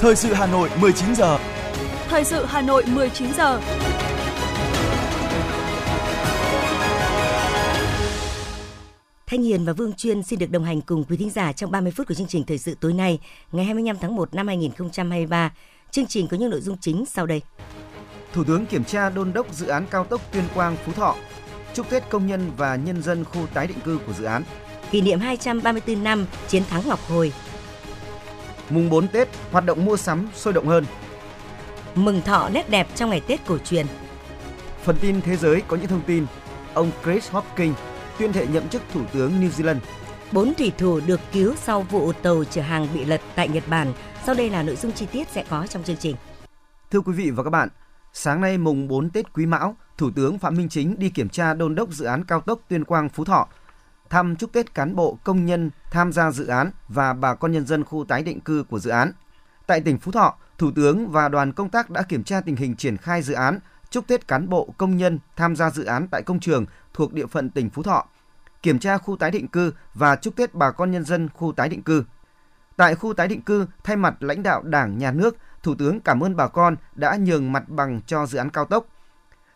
Thời sự Hà Nội 19 giờ. Thời sự Hà Nội 19 giờ. Thanh Hiền và Vương Chuyên xin được đồng hành cùng quý thính giả trong 30 phút của chương trình thời sự tối nay, ngày 25 tháng 1 năm 2023. Chương trình có những nội dung chính sau đây. Thủ tướng kiểm tra đôn đốc dự án cao tốc Tuyên Quang Phú Thọ, chúc Tết công nhân và nhân dân khu tái định cư của dự án. Kỷ niệm 234 năm chiến thắng Ngọc Hồi. Mùng 4 Tết, hoạt động mua sắm sôi động hơn. Mừng thọ nét đẹp trong ngày Tết cổ truyền. Phần tin thế giới có những thông tin. Ông Chris Hopkins tuyên thệ nhậm chức Thủ tướng New Zealand. Bốn thủy thủ được cứu sau vụ tàu chở hàng bị lật tại Nhật Bản. Sau đây là nội dung chi tiết sẽ có trong chương trình. Thưa quý vị và các bạn, sáng nay mùng 4 Tết Quý Mão, Thủ tướng Phạm Minh Chính đi kiểm tra đôn đốc dự án cao tốc Tuyên Quang Phú Thọ, thăm chúc Tết cán bộ, công nhân tham gia dự án và bà con nhân dân khu tái định cư của dự án. Tại tỉnh Phú Thọ, Thủ tướng và đoàn công tác đã kiểm tra tình hình triển khai dự án, chúc Tết cán bộ, công nhân tham gia dự án tại công trường thuộc địa phận tỉnh Phú Thọ, kiểm tra khu tái định cư và chúc Tết bà con nhân dân khu tái định cư. Tại khu tái định cư, thay mặt lãnh đạo Đảng, Nhà nước, Thủ tướng cảm ơn bà con đã nhường mặt bằng cho dự án cao tốc.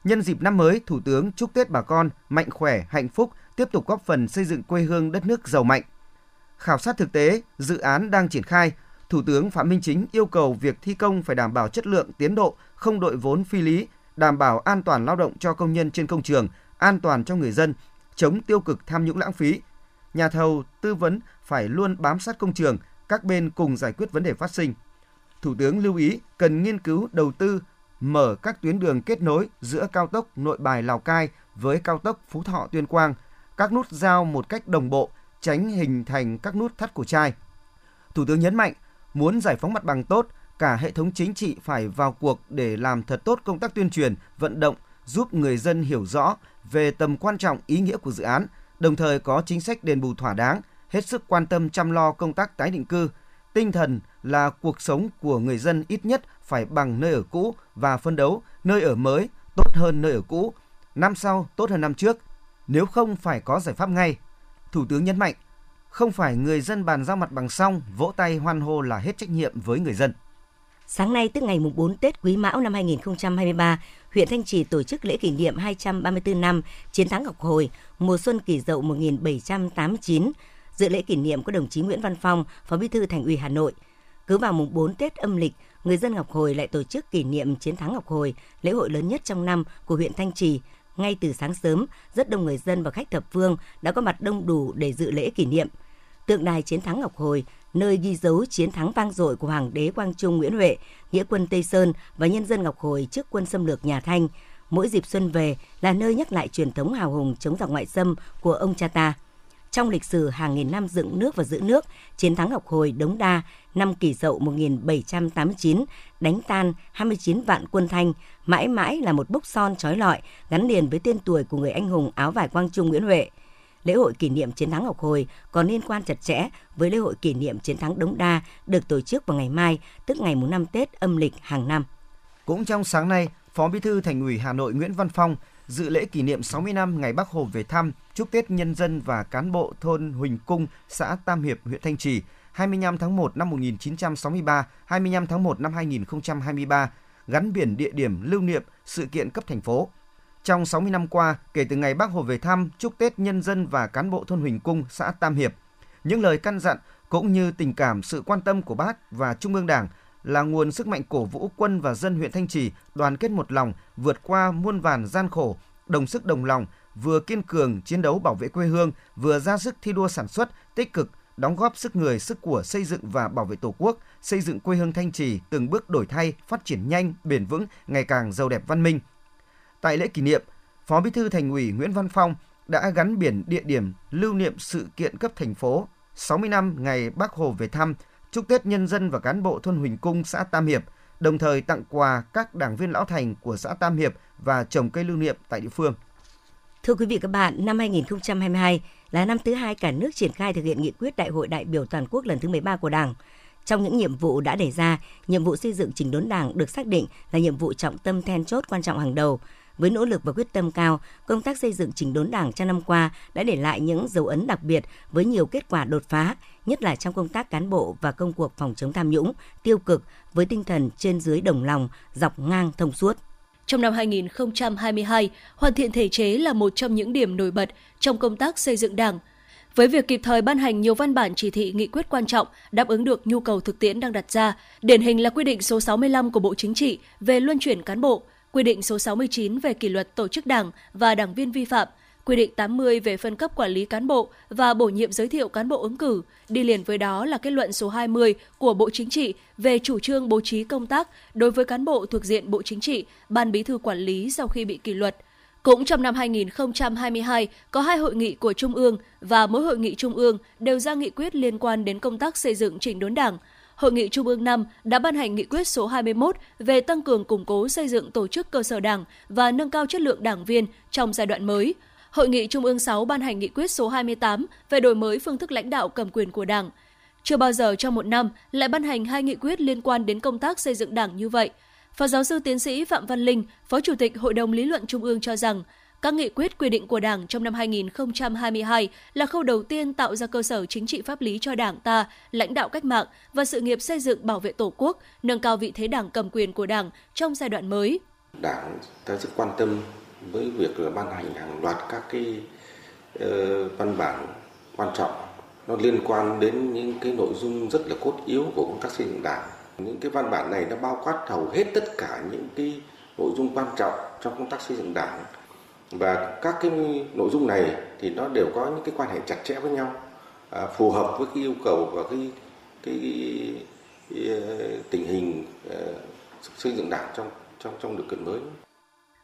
Nhân dịp năm mới, Thủ tướng chúc Tết bà con mạnh khỏe, hạnh phúc, tiếp tục góp phần xây dựng quê hương đất nước giàu mạnh. Khảo sát thực tế, dự án đang triển khai, Thủ tướng Phạm Minh Chính yêu cầu việc thi công phải đảm bảo chất lượng, tiến độ, không đội vốn phi lý, đảm bảo an toàn lao động cho công nhân trên công trường, an toàn cho người dân, chống tiêu cực tham nhũng lãng phí. Nhà thầu tư vấn phải luôn bám sát công trường, các bên cùng giải quyết vấn đề phát sinh. Thủ tướng lưu ý cần nghiên cứu đầu tư mở các tuyến đường kết nối giữa cao tốc Nội Bài Lào Cai với cao tốc Phú Thọ Tuyên Quang, các nút giao một cách đồng bộ, tránh hình thành các nút thắt cổ chai. Thủ tướng nhấn mạnh, muốn giải phóng mặt bằng tốt, cả hệ thống chính trị phải vào cuộc để làm thật tốt công tác tuyên truyền, vận động, giúp người dân hiểu rõ về tầm quan trọng ý nghĩa của dự án, đồng thời có chính sách đền bù thỏa đáng, hết sức quan tâm chăm lo công tác tái định cư. Tinh thần là cuộc sống của người dân ít nhất phải bằng nơi ở cũ và phân đấu nơi ở mới tốt hơn nơi ở cũ, năm sau tốt hơn năm trước, nếu không phải có giải pháp ngay. Thủ tướng nhấn mạnh, không phải người dân bàn giao mặt bằng xong, vỗ tay hoan hô là hết trách nhiệm với người dân. Sáng nay tức ngày mùng 4 Tết Quý Mão năm 2023, huyện Thanh Trì tổ chức lễ kỷ niệm 234 năm chiến thắng Ngọc Hồi, mùa xuân kỷ dậu 1789. Dự lễ kỷ niệm có đồng chí Nguyễn Văn Phong, Phó Bí thư Thành ủy Hà Nội. Cứ vào mùng 4 Tết âm lịch, người dân Ngọc Hồi lại tổ chức kỷ niệm chiến thắng Ngọc Hồi, lễ hội lớn nhất trong năm của huyện Thanh Trì. Ngay từ sáng sớm, rất đông người dân và khách thập phương đã có mặt đông đủ để dự lễ kỷ niệm. Tượng đài chiến thắng Ngọc Hồi nơi ghi dấu chiến thắng vang dội của Hoàng đế Quang Trung Nguyễn Huệ, nghĩa quân Tây Sơn và nhân dân Ngọc Hồi trước quân xâm lược nhà Thanh. Mỗi dịp xuân về là nơi nhắc lại truyền thống hào hùng chống giặc ngoại xâm của ông cha ta. Trong lịch sử hàng nghìn năm dựng nước và giữ nước, chiến thắng Ngọc Hồi Đống Đa năm kỷ dậu 1789 đánh tan 29 vạn quân Thanh, mãi mãi là một bốc son trói lọi gắn liền với tên tuổi của người anh hùng áo vải Quang Trung Nguyễn Huệ lễ hội kỷ niệm chiến thắng Ngọc Hồi còn liên quan chặt chẽ với lễ hội kỷ niệm chiến thắng Đống Đa được tổ chức vào ngày mai, tức ngày mùng 5 Tết âm lịch hàng năm. Cũng trong sáng nay, Phó Bí thư Thành ủy Hà Nội Nguyễn Văn Phong dự lễ kỷ niệm 60 năm ngày Bắc Hồ về thăm, chúc Tết nhân dân và cán bộ thôn Huỳnh Cung, xã Tam Hiệp, huyện Thanh Trì 25 tháng 1 năm 1963, 25 tháng 1 năm 2023, gắn biển địa điểm lưu niệm sự kiện cấp thành phố. Trong 60 năm qua, kể từ ngày Bác Hồ về thăm, chúc Tết nhân dân và cán bộ thôn Huỳnh Cung, xã Tam Hiệp, những lời căn dặn cũng như tình cảm sự quan tâm của Bác và Trung ương Đảng là nguồn sức mạnh cổ vũ quân và dân huyện Thanh Trì đoàn kết một lòng, vượt qua muôn vàn gian khổ, đồng sức đồng lòng, vừa kiên cường chiến đấu bảo vệ quê hương, vừa ra sức thi đua sản xuất, tích cực đóng góp sức người, sức của xây dựng và bảo vệ Tổ quốc, xây dựng quê hương Thanh Trì từng bước đổi thay, phát triển nhanh, bền vững, ngày càng giàu đẹp văn minh, Tại lễ kỷ niệm, Phó Bí thư Thành ủy Nguyễn Văn Phong đã gắn biển địa điểm lưu niệm sự kiện cấp thành phố 60 năm ngày Bác Hồ về thăm, chúc Tết nhân dân và cán bộ thôn Huỳnh Cung, xã Tam Hiệp, đồng thời tặng quà các đảng viên lão thành của xã Tam Hiệp và trồng cây lưu niệm tại địa phương. Thưa quý vị các bạn, năm 2022 là năm thứ hai cả nước triển khai thực hiện nghị quyết Đại hội đại biểu toàn quốc lần thứ 13 của Đảng. Trong những nhiệm vụ đã đề ra, nhiệm vụ xây dựng chỉnh đốn Đảng được xác định là nhiệm vụ trọng tâm then chốt quan trọng hàng đầu – với nỗ lực và quyết tâm cao, công tác xây dựng chỉnh đốn Đảng trong năm qua đã để lại những dấu ấn đặc biệt với nhiều kết quả đột phá, nhất là trong công tác cán bộ và công cuộc phòng chống tham nhũng, tiêu cực với tinh thần trên dưới đồng lòng, dọc ngang thông suốt. Trong năm 2022, hoàn thiện thể chế là một trong những điểm nổi bật trong công tác xây dựng Đảng. Với việc kịp thời ban hành nhiều văn bản chỉ thị nghị quyết quan trọng đáp ứng được nhu cầu thực tiễn đang đặt ra, điển hình là quy định số 65 của Bộ Chính trị về luân chuyển cán bộ, quy định số 69 về kỷ luật tổ chức đảng và đảng viên vi phạm, quy định 80 về phân cấp quản lý cán bộ và bổ nhiệm giới thiệu cán bộ ứng cử. Đi liền với đó là kết luận số 20 của Bộ Chính trị về chủ trương bố trí công tác đối với cán bộ thuộc diện Bộ Chính trị, Ban Bí thư quản lý sau khi bị kỷ luật. Cũng trong năm 2022, có hai hội nghị của Trung ương và mỗi hội nghị Trung ương đều ra nghị quyết liên quan đến công tác xây dựng chỉnh đốn đảng. Hội nghị Trung ương 5 đã ban hành nghị quyết số 21 về tăng cường củng cố xây dựng tổ chức cơ sở đảng và nâng cao chất lượng đảng viên trong giai đoạn mới – Hội nghị Trung ương 6 ban hành nghị quyết số 28 về đổi mới phương thức lãnh đạo cầm quyền của Đảng. Chưa bao giờ trong một năm lại ban hành hai nghị quyết liên quan đến công tác xây dựng Đảng như vậy. Phó giáo sư tiến sĩ Phạm Văn Linh, Phó Chủ tịch Hội đồng Lý luận Trung ương cho rằng, các nghị quyết quy định của Đảng trong năm 2022 là khâu đầu tiên tạo ra cơ sở chính trị pháp lý cho Đảng ta, lãnh đạo cách mạng và sự nghiệp xây dựng bảo vệ Tổ quốc, nâng cao vị thế Đảng cầm quyền của Đảng trong giai đoạn mới. Đảng ta rất quan tâm với việc là ban hành hàng loạt các cái uh, văn bản quan trọng. Nó liên quan đến những cái nội dung rất là cốt yếu của công tác xây dựng đảng. Những cái văn bản này nó bao quát hầu hết tất cả những cái nội dung quan trọng trong công tác xây dựng đảng và các cái nội dung này thì nó đều có những cái quan hệ chặt chẽ với nhau à, phù hợp với cái yêu cầu và cái cái, cái, cái tình hình uh, xây dựng đảng trong trong trong điều kiện mới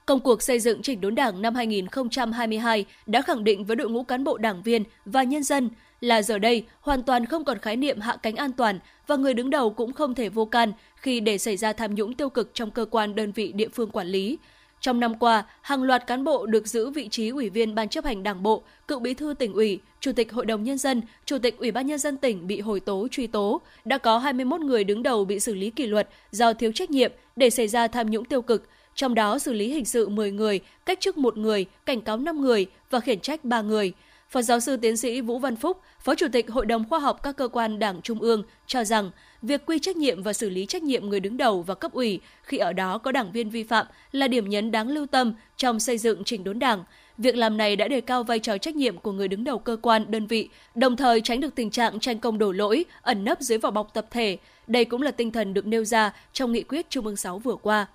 Công cuộc xây dựng chỉnh đốn Đảng năm 2022 đã khẳng định với đội ngũ cán bộ đảng viên và nhân dân là giờ đây hoàn toàn không còn khái niệm hạ cánh an toàn và người đứng đầu cũng không thể vô can khi để xảy ra tham nhũng tiêu cực trong cơ quan đơn vị địa phương quản lý. Trong năm qua, hàng loạt cán bộ được giữ vị trí ủy viên ban chấp hành đảng bộ, cựu bí thư tỉnh ủy, chủ tịch hội đồng nhân dân, chủ tịch ủy ban nhân dân tỉnh bị hồi tố truy tố. Đã có 21 người đứng đầu bị xử lý kỷ luật do thiếu trách nhiệm để xảy ra tham nhũng tiêu cực, trong đó xử lý hình sự 10 người, cách chức một người, cảnh cáo 5 người và khiển trách 3 người. Phó giáo sư tiến sĩ Vũ Văn Phúc, Phó Chủ tịch Hội đồng Khoa học các cơ quan Đảng Trung ương cho rằng việc quy trách nhiệm và xử lý trách nhiệm người đứng đầu và cấp ủy khi ở đó có đảng viên vi phạm là điểm nhấn đáng lưu tâm trong xây dựng chỉnh đốn Đảng. Việc làm này đã đề cao vai trò trách nhiệm của người đứng đầu cơ quan, đơn vị, đồng thời tránh được tình trạng tranh công đổ lỗi, ẩn nấp dưới vỏ bọc tập thể. Đây cũng là tinh thần được nêu ra trong nghị quyết Trung ương 6 vừa qua.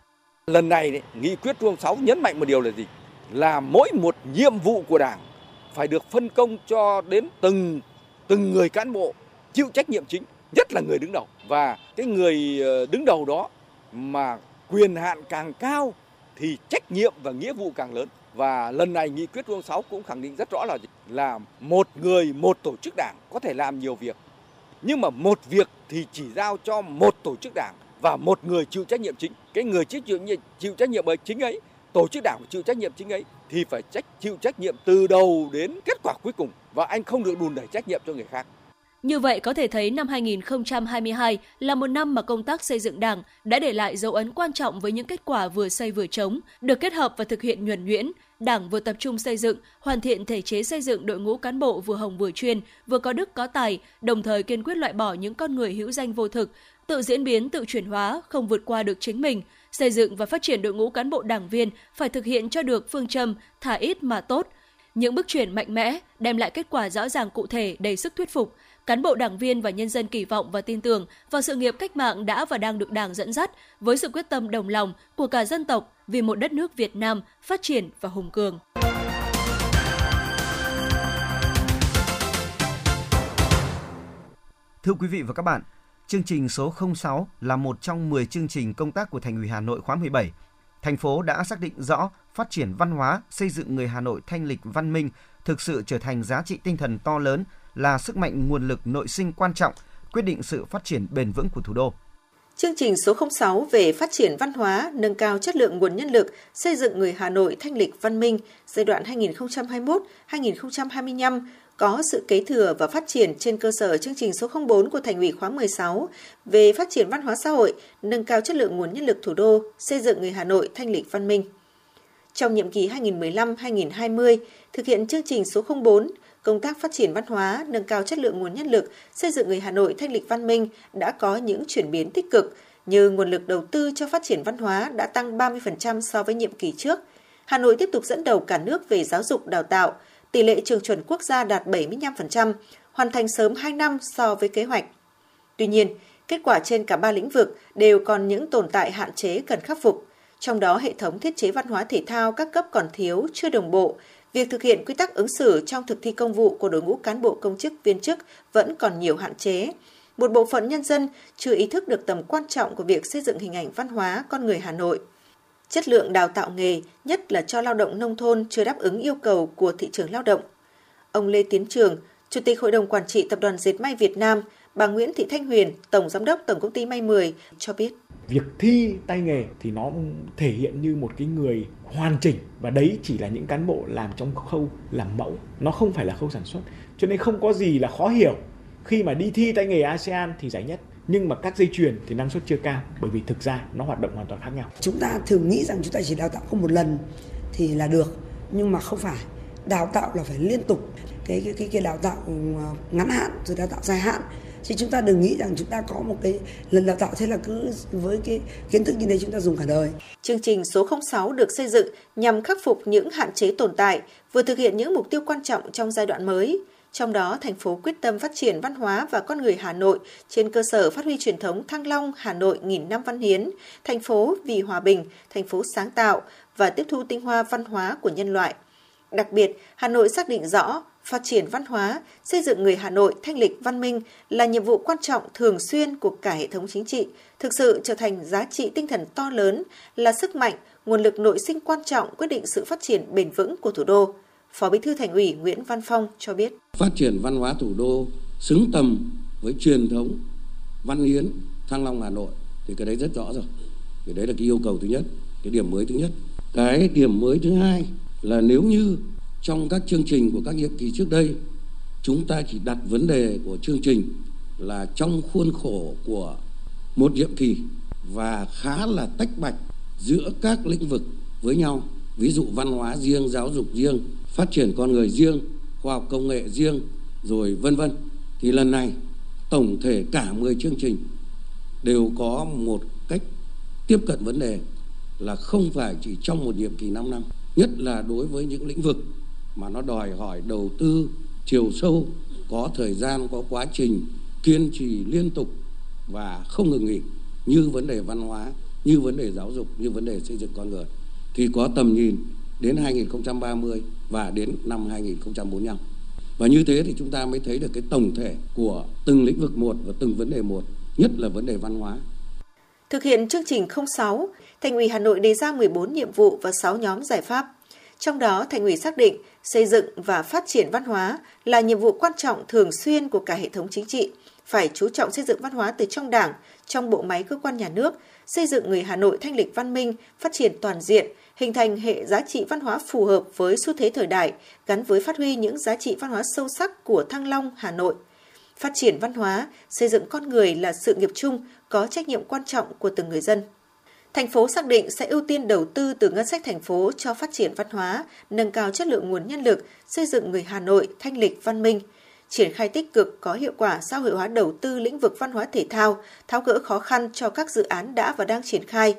Lần này nghị quyết Trung ương 6 nhấn mạnh một điều là gì? Là mỗi một nhiệm vụ của Đảng phải được phân công cho đến từng từng người cán bộ chịu trách nhiệm chính, nhất là người đứng đầu. Và cái người ờ, đứng đầu đó mà quyền hạn càng cao thì trách nhiệm và nghĩa vụ càng lớn. Và lần này nghị quyết Trung 6 cũng khẳng định rất rõ là là một người một tổ chức đảng có thể làm nhiều việc. Nhưng mà một việc thì chỉ giao cho một tổ chức đảng và một người chịu trách nhiệm chính cái người chịu chịu, chịu trách nhiệm chính ấy tổ chức đảng chịu trách nhiệm chính ấy thì phải trách chịu trách nhiệm từ đầu đến kết quả cuối cùng và anh không được đùn đẩy trách nhiệm cho người khác như vậy có thể thấy năm 2022 là một năm mà công tác xây dựng Đảng đã để lại dấu ấn quan trọng với những kết quả vừa xây vừa chống, được kết hợp và thực hiện nhuần nhuyễn. Đảng vừa tập trung xây dựng, hoàn thiện thể chế xây dựng đội ngũ cán bộ vừa hồng vừa chuyên, vừa có đức có tài, đồng thời kiên quyết loại bỏ những con người hữu danh vô thực, tự diễn biến, tự chuyển hóa, không vượt qua được chính mình. Xây dựng và phát triển đội ngũ cán bộ đảng viên phải thực hiện cho được phương châm thả ít mà tốt. Những bước chuyển mạnh mẽ đem lại kết quả rõ ràng cụ thể đầy sức thuyết phục. Cán bộ đảng viên và nhân dân kỳ vọng và tin tưởng vào sự nghiệp cách mạng đã và đang được Đảng dẫn dắt với sự quyết tâm đồng lòng của cả dân tộc vì một đất nước Việt Nam phát triển và hùng cường. Thưa quý vị và các bạn, Chương trình số 06 là một trong 10 chương trình công tác của Thành ủy Hà Nội khóa 17. Thành phố đã xác định rõ phát triển văn hóa, xây dựng người Hà Nội thanh lịch văn minh thực sự trở thành giá trị tinh thần to lớn, là sức mạnh nguồn lực nội sinh quan trọng, quyết định sự phát triển bền vững của thủ đô. Chương trình số 06 về phát triển văn hóa, nâng cao chất lượng nguồn nhân lực, xây dựng người Hà Nội thanh lịch văn minh giai đoạn 2021-2025 có sự kế thừa và phát triển trên cơ sở chương trình số 04 của Thành ủy khóa 16 về phát triển văn hóa xã hội, nâng cao chất lượng nguồn nhân lực thủ đô, xây dựng người Hà Nội thanh lịch văn minh. Trong nhiệm kỳ 2015-2020, thực hiện chương trình số 04, công tác phát triển văn hóa, nâng cao chất lượng nguồn nhân lực, xây dựng người Hà Nội thanh lịch văn minh đã có những chuyển biến tích cực, như nguồn lực đầu tư cho phát triển văn hóa đã tăng 30% so với nhiệm kỳ trước. Hà Nội tiếp tục dẫn đầu cả nước về giáo dục đào tạo, tỷ lệ trường chuẩn quốc gia đạt 75%, hoàn thành sớm 2 năm so với kế hoạch. Tuy nhiên, kết quả trên cả ba lĩnh vực đều còn những tồn tại hạn chế cần khắc phục. Trong đó, hệ thống thiết chế văn hóa thể thao các cấp còn thiếu, chưa đồng bộ. Việc thực hiện quy tắc ứng xử trong thực thi công vụ của đội ngũ cán bộ công chức viên chức vẫn còn nhiều hạn chế. Một bộ phận nhân dân chưa ý thức được tầm quan trọng của việc xây dựng hình ảnh văn hóa con người Hà Nội. Chất lượng đào tạo nghề, nhất là cho lao động nông thôn chưa đáp ứng yêu cầu của thị trường lao động. Ông Lê Tiến Trường, Chủ tịch Hội đồng Quản trị Tập đoàn Dệt may Việt Nam, bà Nguyễn Thị Thanh Huyền, Tổng Giám đốc Tổng Công ty May 10 cho biết. Việc thi tay nghề thì nó thể hiện như một cái người hoàn chỉnh và đấy chỉ là những cán bộ làm trong khâu làm mẫu, nó không phải là khâu sản xuất. Cho nên không có gì là khó hiểu khi mà đi thi tay nghề ASEAN thì giải nhất nhưng mà các dây chuyền thì năng suất chưa cao bởi vì thực ra nó hoạt động hoàn toàn khác nhau. Chúng ta thường nghĩ rằng chúng ta chỉ đào tạo không một lần thì là được nhưng mà không phải đào tạo là phải liên tục cái cái cái, cái đào tạo ừ, ngắn hạn rồi đào tạo dài hạn chứ chúng ta đừng nghĩ rằng chúng ta có một cái lần đào tạo thế là cứ với cái kiến thức như thế chúng ta dùng cả đời. Chương trình số 06 được xây dựng nhằm khắc phục những hạn chế tồn tại, vừa thực hiện những mục tiêu quan trọng trong giai đoạn mới. Trong đó, thành phố quyết tâm phát triển văn hóa và con người Hà Nội trên cơ sở phát huy truyền thống Thăng Long Hà Nội nghìn năm văn hiến, thành phố vì hòa bình, thành phố sáng tạo và tiếp thu tinh hoa văn hóa của nhân loại. Đặc biệt, Hà Nội xác định rõ phát triển văn hóa, xây dựng người Hà Nội thanh lịch văn minh là nhiệm vụ quan trọng thường xuyên của cả hệ thống chính trị, thực sự trở thành giá trị tinh thần to lớn, là sức mạnh, nguồn lực nội sinh quan trọng quyết định sự phát triển bền vững của thủ đô. Phó Bí thư Thành ủy Nguyễn Văn Phong cho biết. Phát triển văn hóa thủ đô xứng tầm với truyền thống văn hiến Thăng Long Hà Nội thì cái đấy rất rõ rồi. Cái đấy là cái yêu cầu thứ nhất, cái điểm mới thứ nhất. Cái điểm mới thứ hai là nếu như trong các chương trình của các nhiệm kỳ trước đây chúng ta chỉ đặt vấn đề của chương trình là trong khuôn khổ của một nhiệm kỳ và khá là tách bạch giữa các lĩnh vực với nhau ví dụ văn hóa riêng giáo dục riêng phát triển con người riêng, khoa học công nghệ riêng, rồi vân vân. Thì lần này, tổng thể cả 10 chương trình đều có một cách tiếp cận vấn đề là không phải chỉ trong một nhiệm kỳ 5 năm, nhất là đối với những lĩnh vực mà nó đòi hỏi đầu tư chiều sâu, có thời gian, có quá trình, kiên trì liên tục và không ngừng nghỉ. Như vấn đề văn hóa, như vấn đề giáo dục, như vấn đề xây dựng con người. Thì có tầm nhìn đến 2030 và đến năm 2045 và như thế thì chúng ta mới thấy được cái tổng thể của từng lĩnh vực một và từng vấn đề một nhất là vấn đề văn hóa. Thực hiện chương trình 06, Thành ủy Hà Nội đề ra 14 nhiệm vụ và 6 nhóm giải pháp. Trong đó, Thành ủy xác định xây dựng và phát triển văn hóa là nhiệm vụ quan trọng thường xuyên của cả hệ thống chính trị, phải chú trọng xây dựng văn hóa từ trong Đảng, trong bộ máy cơ quan nhà nước, xây dựng người Hà Nội thanh lịch văn minh, phát triển toàn diện, hình thành hệ giá trị văn hóa phù hợp với xu thế thời đại, gắn với phát huy những giá trị văn hóa sâu sắc của Thăng Long, Hà Nội. Phát triển văn hóa, xây dựng con người là sự nghiệp chung, có trách nhiệm quan trọng của từng người dân. Thành phố xác định sẽ ưu tiên đầu tư từ ngân sách thành phố cho phát triển văn hóa, nâng cao chất lượng nguồn nhân lực, xây dựng người Hà Nội thanh lịch văn minh, triển khai tích cực có hiệu quả xã hội hóa đầu tư lĩnh vực văn hóa thể thao, tháo gỡ khó khăn cho các dự án đã và đang triển khai,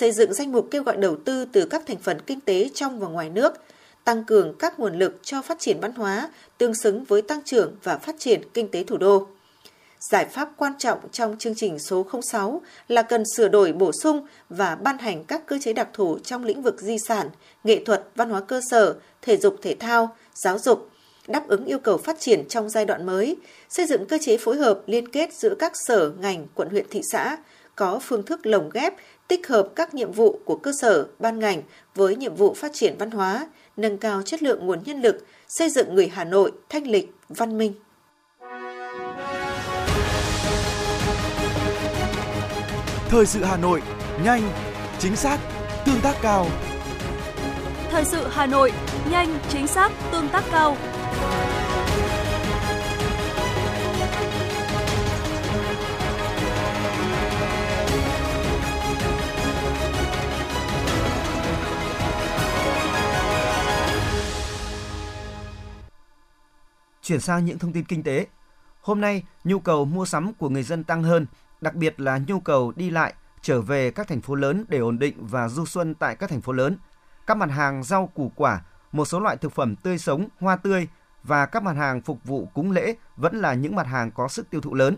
xây dựng danh mục kêu gọi đầu tư từ các thành phần kinh tế trong và ngoài nước, tăng cường các nguồn lực cho phát triển văn hóa tương xứng với tăng trưởng và phát triển kinh tế thủ đô. Giải pháp quan trọng trong chương trình số 06 là cần sửa đổi bổ sung và ban hành các cơ chế đặc thù trong lĩnh vực di sản, nghệ thuật, văn hóa cơ sở, thể dục thể thao, giáo dục, đáp ứng yêu cầu phát triển trong giai đoạn mới, xây dựng cơ chế phối hợp liên kết giữa các sở, ngành, quận huyện thị xã, có phương thức lồng ghép, tích hợp các nhiệm vụ của cơ sở, ban ngành với nhiệm vụ phát triển văn hóa, nâng cao chất lượng nguồn nhân lực, xây dựng người Hà Nội thanh lịch, văn minh. Thời sự Hà Nội, nhanh, chính xác, tương tác cao. Thời sự Hà Nội, nhanh, chính xác, tương tác cao. Chuyển sang những thông tin kinh tế. Hôm nay, nhu cầu mua sắm của người dân tăng hơn, đặc biệt là nhu cầu đi lại trở về các thành phố lớn để ổn định và du xuân tại các thành phố lớn. Các mặt hàng rau củ quả, một số loại thực phẩm tươi sống, hoa tươi và các mặt hàng phục vụ cúng lễ vẫn là những mặt hàng có sức tiêu thụ lớn.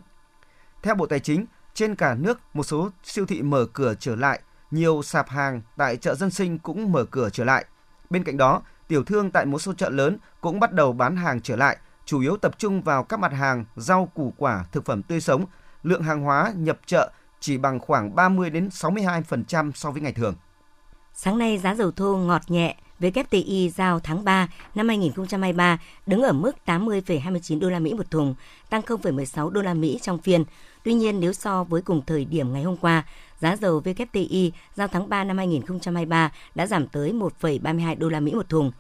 Theo Bộ Tài chính, trên cả nước một số siêu thị mở cửa trở lại, nhiều sạp hàng tại chợ dân sinh cũng mở cửa trở lại. Bên cạnh đó, tiểu thương tại một số chợ lớn cũng bắt đầu bán hàng trở lại, chủ yếu tập trung vào các mặt hàng rau củ quả, thực phẩm tươi sống. Lượng hàng hóa nhập chợ chỉ bằng khoảng 30 đến 62% so với ngày thường. Sáng nay giá dầu thô ngọt nhẹ WTI giao tháng 3 năm 2023 đứng ở mức 80,29 đô la Mỹ một thùng, tăng 0,16 đô la Mỹ trong phiên. Tuy nhiên nếu so với cùng thời điểm ngày hôm qua, giá dầu WTI giao tháng 3 năm 2023 đã giảm tới 1,32 đô la Mỹ một thùng.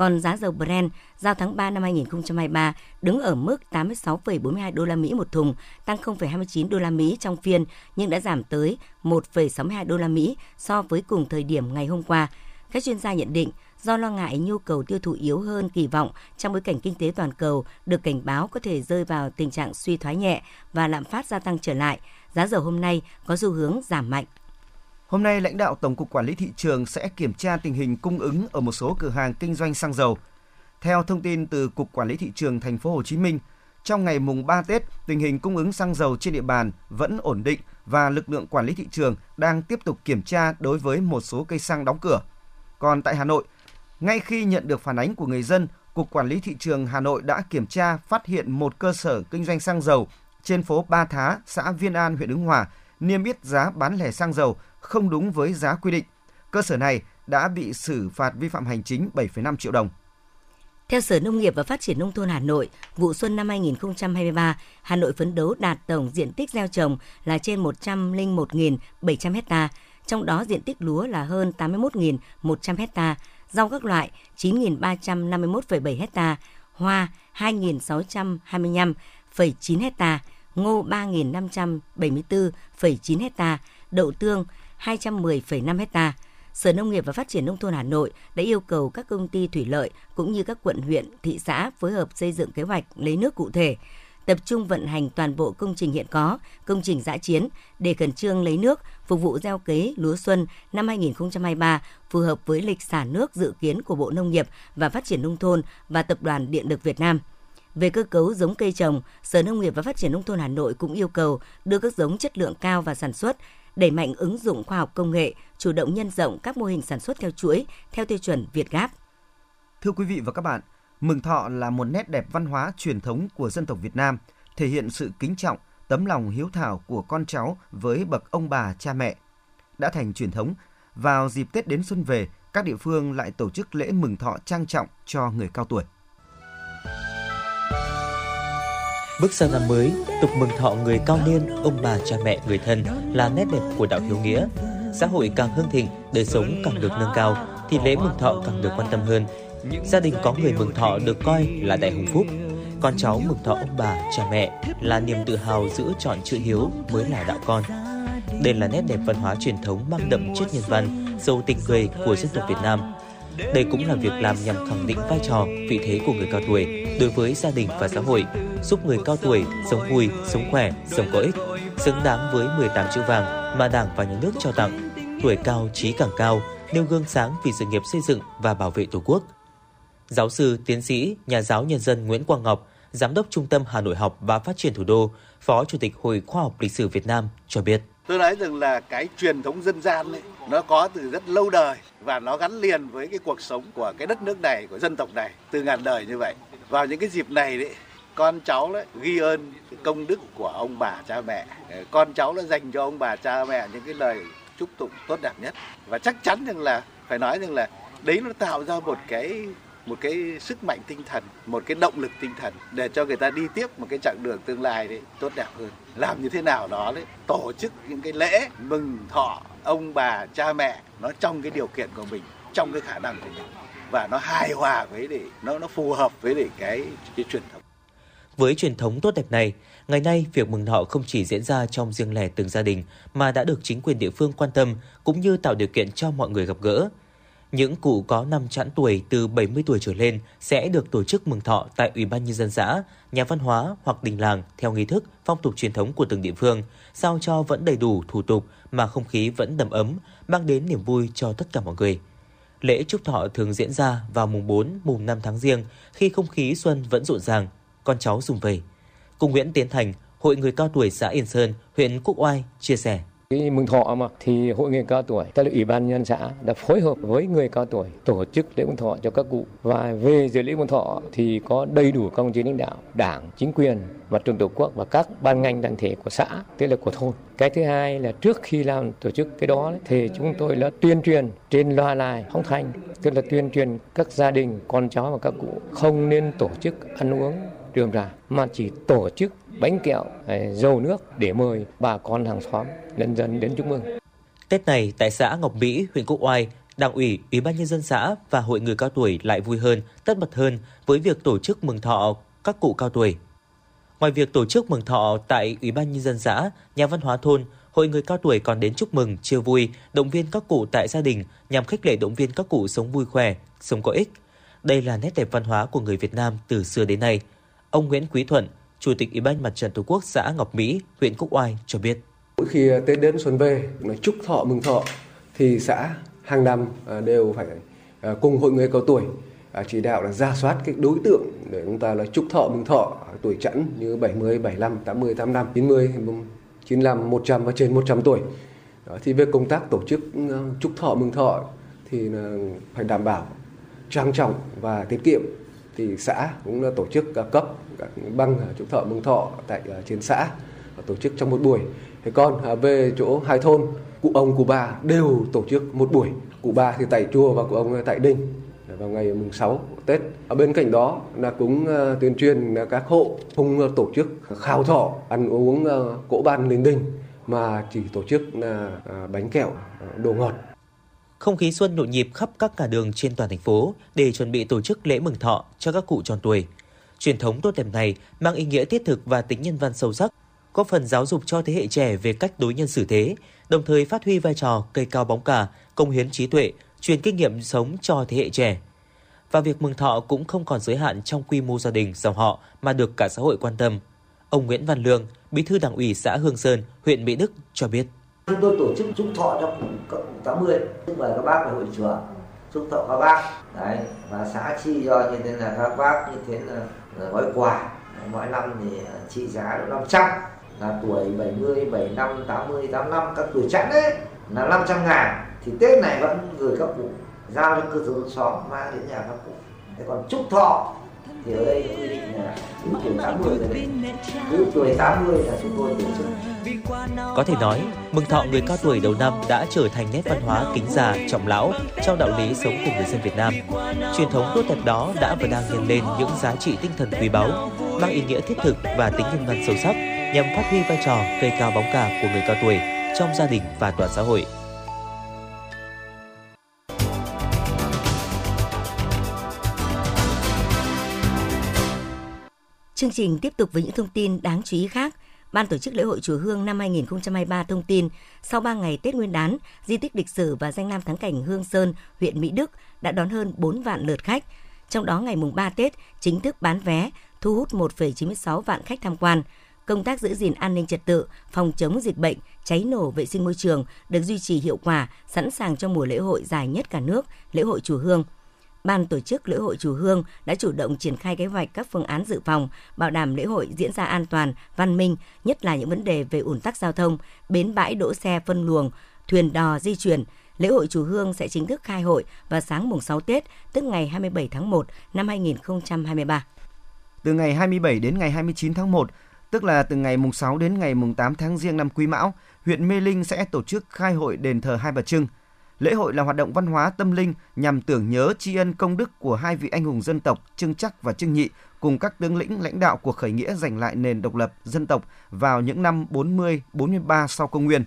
Còn giá dầu Brent giao tháng 3 năm 2023 đứng ở mức 86,42 đô la Mỹ một thùng, tăng 0,29 đô la Mỹ trong phiên nhưng đã giảm tới 1,62 đô la Mỹ so với cùng thời điểm ngày hôm qua. Các chuyên gia nhận định do lo ngại nhu cầu tiêu thụ yếu hơn kỳ vọng trong bối cảnh kinh tế toàn cầu được cảnh báo có thể rơi vào tình trạng suy thoái nhẹ và lạm phát gia tăng trở lại, giá dầu hôm nay có xu hướng giảm mạnh. Hôm nay, lãnh đạo Tổng cục Quản lý thị trường sẽ kiểm tra tình hình cung ứng ở một số cửa hàng kinh doanh xăng dầu. Theo thông tin từ Cục Quản lý thị trường thành phố Hồ Chí Minh, trong ngày mùng 3 Tết, tình hình cung ứng xăng dầu trên địa bàn vẫn ổn định và lực lượng quản lý thị trường đang tiếp tục kiểm tra đối với một số cây xăng đóng cửa. Còn tại Hà Nội, ngay khi nhận được phản ánh của người dân, Cục Quản lý Thị trường Hà Nội đã kiểm tra phát hiện một cơ sở kinh doanh xăng dầu trên phố Ba Thá, xã Viên An, huyện Ứng Hòa, niêm yết giá bán lẻ xăng dầu không đúng với giá quy định. Cơ sở này đã bị xử phạt vi phạm hành chính 7,5 triệu đồng. Theo Sở Nông nghiệp và Phát triển Nông thôn Hà Nội, vụ xuân năm 2023, Hà Nội phấn đấu đạt tổng diện tích gieo trồng là trên 101.700 ha, trong đó diện tích lúa là hơn 81.100 ha, rau các loại 9.351,7 ha, hoa 2.625,9 ha, ngô 3.574,9 ha, đậu tương 210,5 hecta. Sở Nông nghiệp và Phát triển Nông thôn Hà Nội đã yêu cầu các công ty thủy lợi cũng như các quận huyện, thị xã phối hợp xây dựng kế hoạch lấy nước cụ thể, tập trung vận hành toàn bộ công trình hiện có, công trình giã chiến để khẩn trương lấy nước phục vụ gieo cấy lúa xuân năm 2023 phù hợp với lịch xả nước dự kiến của Bộ Nông nghiệp và Phát triển Nông thôn và Tập đoàn Điện lực Việt Nam. Về cơ cấu giống cây trồng, Sở Nông nghiệp và Phát triển Nông thôn Hà Nội cũng yêu cầu đưa các giống chất lượng cao vào sản xuất, đẩy mạnh ứng dụng khoa học công nghệ, chủ động nhân rộng các mô hình sản xuất theo chuỗi, theo tiêu chuẩn Việt Gáp. Thưa quý vị và các bạn, mừng thọ là một nét đẹp văn hóa truyền thống của dân tộc Việt Nam, thể hiện sự kính trọng, tấm lòng hiếu thảo của con cháu với bậc ông bà cha mẹ. Đã thành truyền thống, vào dịp Tết đến xuân về, các địa phương lại tổ chức lễ mừng thọ trang trọng cho người cao tuổi. Bước sang năm mới, tục mừng thọ người cao niên, ông bà cha mẹ người thân là nét đẹp của đạo hiếu nghĩa. Xã hội càng hưng thịnh, đời sống càng được nâng cao, thì lễ mừng thọ càng được quan tâm hơn. Gia đình có người mừng thọ được coi là đại hồng phúc. Con cháu mừng thọ ông bà, cha mẹ là niềm tự hào giữ chọn chữ hiếu mới là đạo con. Đây là nét đẹp văn hóa truyền thống mang đậm chất nhân văn, sâu tình người của dân tộc Việt Nam. Đây cũng là việc làm nhằm khẳng định vai trò, vị thế của người cao tuổi đối với gia đình và xã hội, giúp người cao tuổi sống vui, sống khỏe, sống có ích, xứng đáng với 18 chữ vàng mà Đảng và Nhà nước trao tặng. Tuổi cao trí càng cao, nêu gương sáng vì sự nghiệp xây dựng và bảo vệ Tổ quốc. Giáo sư, tiến sĩ, nhà giáo nhân dân Nguyễn Quang Ngọc, Giám đốc Trung tâm Hà Nội học và Phát triển Thủ đô, Phó Chủ tịch Hội Khoa học Lịch sử Việt Nam cho biết. Tôi nói rằng là cái truyền thống dân gian ấy, nó có từ rất lâu đời và nó gắn liền với cái cuộc sống của cái đất nước này, của dân tộc này từ ngàn đời như vậy. Vào những cái dịp này đấy, con cháu đấy ghi ơn công đức của ông bà cha mẹ. Con cháu đã dành cho ông bà cha mẹ những cái lời chúc tụng tốt đẹp nhất. Và chắc chắn rằng là phải nói rằng là đấy nó tạo ra một cái một cái sức mạnh tinh thần, một cái động lực tinh thần để cho người ta đi tiếp một cái chặng đường tương lai đấy tốt đẹp hơn. Làm như thế nào đó đấy, tổ chức những cái lễ mừng thọ ông bà cha mẹ nó trong cái điều kiện của mình, trong cái khả năng của mình và nó hài hòa với để nó nó phù hợp với để cái cái truyền thống. Với truyền thống tốt đẹp này, ngày nay việc mừng thọ không chỉ diễn ra trong riêng lẻ từng gia đình mà đã được chính quyền địa phương quan tâm cũng như tạo điều kiện cho mọi người gặp gỡ. Những cụ có năm chẵn tuổi từ 70 tuổi trở lên sẽ được tổ chức mừng thọ tại Ủy ban Nhân dân xã, nhà văn hóa hoặc đình làng theo nghi thức, phong tục truyền thống của từng địa phương, sao cho vẫn đầy đủ thủ tục mà không khí vẫn đầm ấm, mang đến niềm vui cho tất cả mọi người. Lễ chúc thọ thường diễn ra vào mùng 4, mùng 5 tháng riêng khi không khí xuân vẫn rộn ràng, con cháu dùng về. Cùng Nguyễn Tiến Thành, Hội người cao tuổi xã Yên Sơn, huyện Quốc Oai chia sẻ. Cái mừng thọ mà thì hội người cao tuổi, tức là ủy ban nhân xã đã phối hợp với người cao tuổi tổ chức lễ mừng thọ cho các cụ và về dự lễ mừng thọ thì có đầy đủ công chí lãnh đạo, đảng, chính quyền, mặt trận tổ quốc và các ban ngành đoàn thể của xã, tức là của thôn. Cái thứ hai là trước khi làm tổ chức cái đó thì chúng tôi đã tuyên truyền trên loa đài phóng thanh, tức là tuyên truyền các gia đình, con cháu và các cụ không nên tổ chức ăn uống rườm rà mà chỉ tổ chức bánh kẹo, dầu nước để mời bà con hàng xóm, nhân dân đến chúc mừng. Tết này tại xã Ngọc Mỹ, huyện Quốc Oai, Đảng ủy, Ủy ban nhân dân xã và hội người cao tuổi lại vui hơn, tất bật hơn với việc tổ chức mừng thọ các cụ cao tuổi. Ngoài việc tổ chức mừng thọ tại Ủy ban nhân dân xã, nhà văn hóa thôn, hội người cao tuổi còn đến chúc mừng, chia vui, động viên các cụ tại gia đình nhằm khích lệ động viên các cụ sống vui khỏe, sống có ích. Đây là nét đẹp văn hóa của người Việt Nam từ xưa đến nay. Ông Nguyễn Quý Thuận, Chủ tịch Ủy ban Mặt trận Tổ quốc xã Ngọc Mỹ, huyện Quốc Oai cho biết. Mỗi khi ờ, Tết đến xuân về, chúc thọ mừng thọ thì xã hàng năm ờ, đều phải ờ, cùng hội người cao tuổi chỉ đạo là ra soát cái đối tượng để chúng ta là chúc thọ mừng thọ tuổi chẵn như 70, 75, 80, 85, 90, 95, 100 và trên 100 tuổi. Đó, thì về công tác tổ chức chúc thọ mừng thọ thì phải đảm bảo trang trọng và tiết kiệm thì xã cũng tổ chức cấp, các băng chúc thọ mừng thọ tại ờ, trên xã tổ chức trong một buổi. Thế còn à, về chỗ hai thôn, cụ ông, cụ bà đều tổ chức một buổi cụ bà thì tại chùa và cụ ông tại đình à, vào ngày mùng 6 Tết. Ở bên cạnh đó là cũng ờ, tuyên truyền các hộ không tổ chức khao thọ, ăn uống ờ, cỗ ban linh đình mà chỉ tổ chức là à, bánh kẹo đồ ngọt không khí xuân nhộn nhịp khắp các ngã đường trên toàn thành phố để chuẩn bị tổ chức lễ mừng thọ cho các cụ tròn tuổi. Truyền thống tốt đẹp này mang ý nghĩa thiết thực và tính nhân văn sâu sắc, có phần giáo dục cho thế hệ trẻ về cách đối nhân xử thế, đồng thời phát huy vai trò cây cao bóng cả, công hiến trí tuệ, truyền kinh nghiệm sống cho thế hệ trẻ. Và việc mừng thọ cũng không còn giới hạn trong quy mô gia đình, dòng họ mà được cả xã hội quan tâm. Ông Nguyễn Văn Lương, Bí thư Đảng ủy xã Hương Sơn, huyện Mỹ Đức cho biết. Chúng tôi tổ chức chúc thọ cho cụ 80, chúc mời các bác về hội chùa, chúc thọ các bác. Đấy, và xã chi cho như thế là các bác như thế là, gói quà. Mỗi năm thì ờ, trị giá là 500 là tuổi 70, 75, 80, 85 các tuổi chẵn đấy là 500 ngàn thì Tết này vẫn gửi các cụ giao cho cơ sở xóm mang đến nhà các cụ thế còn chúc thọ thì ở đây quy định là cứ tuổi 80 rồi cứ tuổi 80 là chúng tôi tổ chức có thể nói, mừng thọ người cao tuổi đầu năm đã trở thành nét văn hóa kính già, trọng lão trong đạo lý sống của người dân Việt Nam. Truyền thống tốt đẹp đó đã và đang nhân lên những giá trị tinh thần quý báu, mang ý nghĩa thiết thực và tính nhân văn sâu sắc nhằm phát huy vai trò cây cao bóng cả của người cao tuổi trong gia đình và toàn xã hội. Chương trình tiếp tục với những thông tin đáng chú ý khác. Ban tổ chức lễ hội Chùa Hương năm 2023 thông tin, sau 3 ngày Tết Nguyên đán, di tích lịch sử và danh lam thắng cảnh Hương Sơn, huyện Mỹ Đức đã đón hơn 4 vạn lượt khách. Trong đó ngày mùng 3 Tết chính thức bán vé, thu hút 1,96 vạn khách tham quan. Công tác giữ gìn an ninh trật tự, phòng chống dịch bệnh, cháy nổ vệ sinh môi trường được duy trì hiệu quả, sẵn sàng cho mùa lễ hội dài nhất cả nước, lễ hội Chùa Hương – Ban tổ chức lễ hội Chùa Hương đã chủ động triển khai kế hoạch các phương án dự phòng, bảo đảm lễ hội diễn ra an toàn, văn minh, nhất là những vấn đề về ủn tắc giao thông, bến bãi đỗ xe phân luồng, thuyền đò di chuyển. Lễ hội Chùa Hương sẽ chính thức khai hội vào sáng mùng 6 Tết, tức ngày 27 tháng 1 năm 2023. Từ ngày 27 đến ngày 29 tháng 1, tức là từ ngày mùng 6 đến ngày mùng 8 tháng Giêng năm Quý Mão, huyện Mê Linh sẽ tổ chức khai hội đền thờ Hai Bà Trưng – Lễ hội là hoạt động văn hóa tâm linh nhằm tưởng nhớ tri ân công đức của hai vị anh hùng dân tộc Trưng Chắc và Trưng Nhị cùng các tướng lĩnh lãnh đạo cuộc khởi nghĩa giành lại nền độc lập dân tộc vào những năm 40-43 sau công nguyên.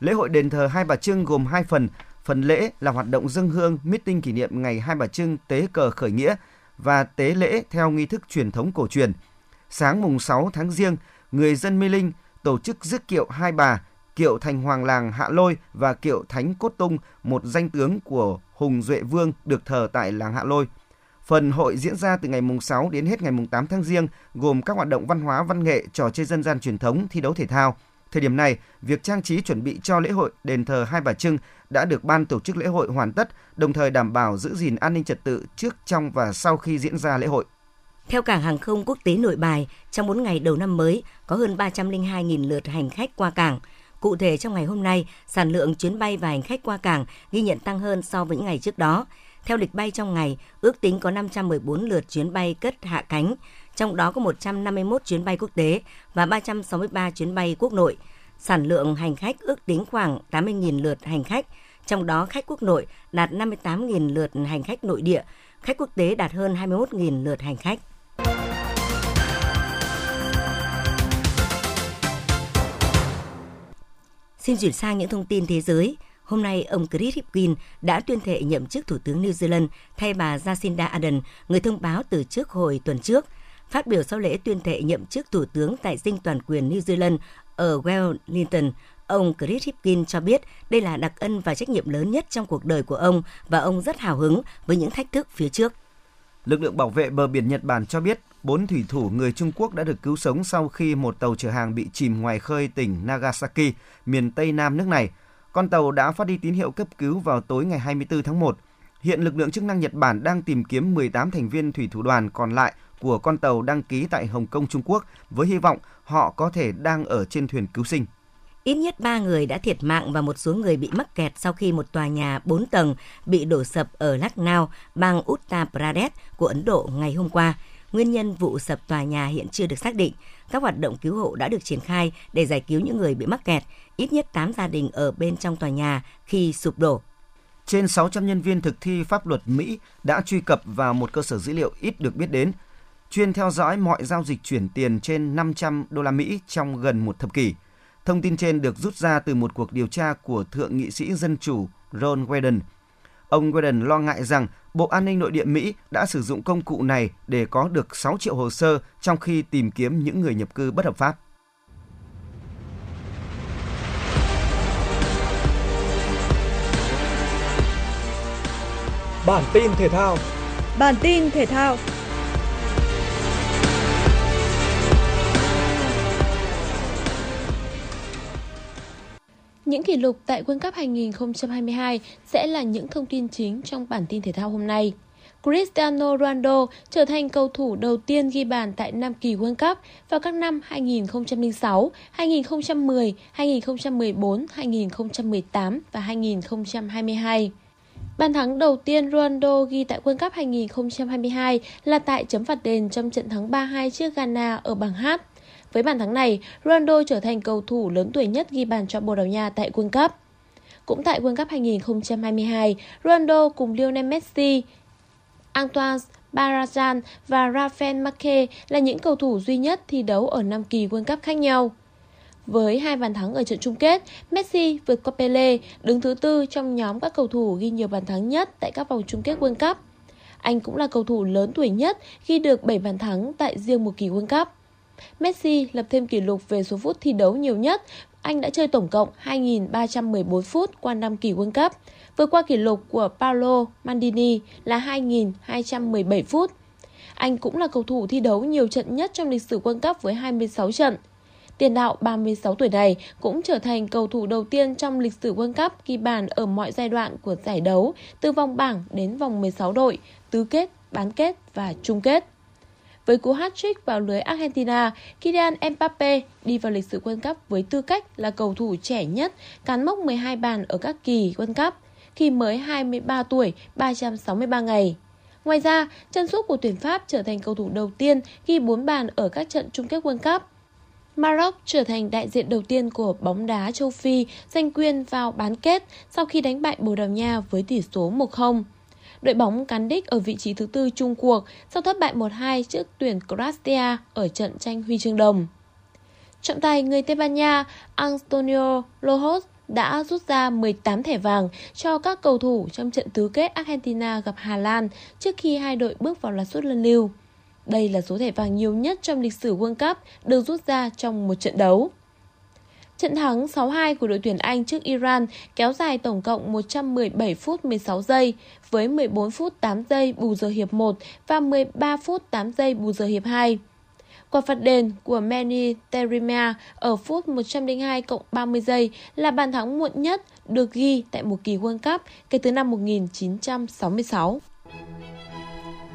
Lễ hội đền thờ Hai Bà Trưng gồm hai phần. Phần lễ là hoạt động dân hương, meeting kỷ niệm ngày Hai Bà Trưng tế cờ khởi nghĩa và tế lễ theo nghi thức truyền thống cổ truyền. Sáng mùng 6 tháng Giêng, người dân Mê Linh tổ chức rước kiệu Hai Bà kiệu thành hoàng làng Hạ Lôi và kiệu Thánh Cốt Tung, một danh tướng của Hùng Duệ Vương được thờ tại làng Hạ Lôi. Phần hội diễn ra từ ngày mùng 6 đến hết ngày mùng 8 tháng Giêng, gồm các hoạt động văn hóa, văn nghệ, trò chơi dân gian truyền thống, thi đấu thể thao. Thời điểm này, việc trang trí chuẩn bị cho lễ hội đền thờ Hai Bà Trưng đã được ban tổ chức lễ hội hoàn tất, đồng thời đảm bảo giữ gìn an ninh trật tự trước, trong và sau khi diễn ra lễ hội. Theo cảng hàng không quốc tế Nội Bài, trong 4 ngày đầu năm mới có hơn 302.000 lượt hành khách qua cảng. Cụ thể trong ngày hôm nay, sản lượng chuyến bay và hành khách qua cảng ghi nhận tăng hơn so với những ngày trước đó. Theo lịch bay trong ngày, ước tính có 514 lượt chuyến bay cất hạ cánh, trong đó có 151 chuyến bay quốc tế và 363 chuyến bay quốc nội. Sản lượng hành khách ước tính khoảng 80.000 lượt hành khách, trong đó khách quốc nội đạt 58.000 lượt hành khách nội địa, khách quốc tế đạt hơn 21.000 lượt hành khách. Xin chuyển sang những thông tin thế giới. Hôm nay, ông Chris Hipkin đã tuyên thệ nhậm chức Thủ tướng New Zealand thay bà Jacinda Ardern, người thông báo từ trước hồi tuần trước. Phát biểu sau lễ tuyên thệ nhậm chức Thủ tướng tại dinh toàn quyền New Zealand ở Wellington, ông Chris Hipkin cho biết đây là đặc ân và trách nhiệm lớn nhất trong cuộc đời của ông và ông rất hào hứng với những thách thức phía trước. Lực lượng bảo vệ bờ biển Nhật Bản cho biết bốn thủy thủ người Trung Quốc đã được cứu sống sau khi một tàu chở hàng bị chìm ngoài khơi tỉnh Nagasaki, miền Tây Nam nước này. Con tàu đã phát đi tín hiệu cấp cứu vào tối ngày 24 tháng 1. Hiện lực lượng chức năng Nhật Bản đang tìm kiếm 18 thành viên thủy thủ đoàn còn lại của con tàu đăng ký tại Hồng Kông, Trung Quốc với hy vọng họ có thể đang ở trên thuyền cứu sinh. Ít nhất 3 người đã thiệt mạng và một số người bị mắc kẹt sau khi một tòa nhà 4 tầng bị đổ sập ở Lucknow, bang Uttar Pradesh của Ấn Độ ngày hôm qua. Nguyên nhân vụ sập tòa nhà hiện chưa được xác định. Các hoạt động cứu hộ đã được triển khai để giải cứu những người bị mắc kẹt. Ít nhất 8 gia đình ở bên trong tòa nhà khi sụp đổ. Trên 600 nhân viên thực thi pháp luật Mỹ đã truy cập vào một cơ sở dữ liệu ít được biết đến, chuyên theo dõi mọi giao dịch chuyển tiền trên 500 đô la Mỹ trong gần một thập kỷ. Thông tin trên được rút ra từ một cuộc điều tra của Thượng nghị sĩ Dân Chủ Ron Wyden. Ông Wyden lo ngại rằng Bộ An ninh Nội địa Mỹ đã sử dụng công cụ này để có được 6 triệu hồ sơ trong khi tìm kiếm những người nhập cư bất hợp pháp. Bản tin thể thao Bản tin thể thao Những kỷ lục tại World Cup 2022 sẽ là những thông tin chính trong bản tin thể thao hôm nay. Cristiano Ronaldo trở thành cầu thủ đầu tiên ghi bàn tại năm kỳ World Cup vào các năm 2006, 2010, 2014, 2018 và 2022. Bàn thắng đầu tiên Ronaldo ghi tại World Cup 2022 là tại chấm phạt đền trong trận thắng 3-2 trước Ghana ở bảng H. Với bàn thắng này, Ronaldo trở thành cầu thủ lớn tuổi nhất ghi bàn cho Bồ Đào Nha tại World Cup. Cũng tại World Cup 2022, Ronaldo cùng Lionel Messi, Antoine Barajan và Rafael Marque là những cầu thủ duy nhất thi đấu ở 5 kỳ World Cup khác nhau. Với hai bàn thắng ở trận chung kết, Messi vượt qua Pele, đứng thứ tư trong nhóm các cầu thủ ghi nhiều bàn thắng nhất tại các vòng chung kết World Cup. Anh cũng là cầu thủ lớn tuổi nhất ghi được 7 bàn thắng tại riêng một kỳ World Cup. Messi lập thêm kỷ lục về số phút thi đấu nhiều nhất. Anh đã chơi tổng cộng 2.314 phút qua 5 kỳ World Cup, vượt qua kỷ lục của Paolo Maldini là 2.217 phút. Anh cũng là cầu thủ thi đấu nhiều trận nhất trong lịch sử World Cup với 26 trận. Tiền đạo 36 tuổi này cũng trở thành cầu thủ đầu tiên trong lịch sử World Cup ghi bàn ở mọi giai đoạn của giải đấu, từ vòng bảng đến vòng 16 đội, tứ kết, bán kết và chung kết. Với cú hat-trick vào lưới Argentina, Kylian Mbappe đi vào lịch sử World Cup với tư cách là cầu thủ trẻ nhất cán mốc 12 bàn ở các kỳ World Cup khi mới 23 tuổi 363 ngày. Ngoài ra, chân sút của tuyển Pháp trở thành cầu thủ đầu tiên ghi 4 bàn ở các trận chung kết World Cup. Maroc trở thành đại diện đầu tiên của bóng đá châu Phi giành quyền vào bán kết sau khi đánh bại Bồ Đào Nha với tỷ số 1-0. Đội bóng cán đích ở vị trí thứ tư chung cuộc, sau thất bại 1-2 trước tuyển Croatia ở trận tranh huy chương đồng. Trọng tài người Tây Ban Nha, Antonio Lojos đã rút ra 18 thẻ vàng cho các cầu thủ trong trận tứ kết Argentina gặp Hà Lan trước khi hai đội bước vào loạt sút luân lưu. Đây là số thẻ vàng nhiều nhất trong lịch sử World Cup được rút ra trong một trận đấu. Trận thắng 6-2 của đội tuyển Anh trước Iran kéo dài tổng cộng 117 phút 16 giây, với 14 phút 8 giây bù giờ hiệp 1 và 13 phút 8 giây bù giờ hiệp 2. Quả phạt đền của Manny Terimia ở phút 102 cộng 30 giây là bàn thắng muộn nhất được ghi tại một kỳ World Cup kể từ năm 1966.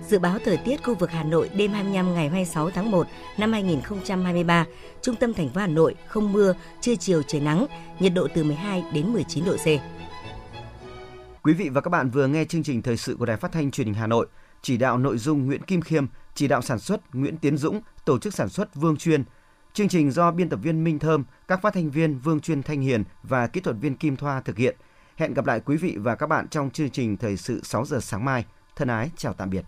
Dự báo thời tiết khu vực Hà Nội đêm 25 ngày 26 tháng 1 năm 2023, trung tâm thành phố Hà Nội không mưa, trưa chiều trời nắng, nhiệt độ từ 12 đến 19 độ C. Quý vị và các bạn vừa nghe chương trình thời sự của Đài Phát thanh Truyền hình Hà Nội, chỉ đạo nội dung Nguyễn Kim Khiêm, chỉ đạo sản xuất Nguyễn Tiến Dũng, tổ chức sản xuất Vương Chuyên. Chương trình do biên tập viên Minh Thơm, các phát thanh viên Vương Chuyên Thanh Hiền và kỹ thuật viên Kim Thoa thực hiện. Hẹn gặp lại quý vị và các bạn trong chương trình thời sự 6 giờ sáng mai. Thân ái chào tạm biệt.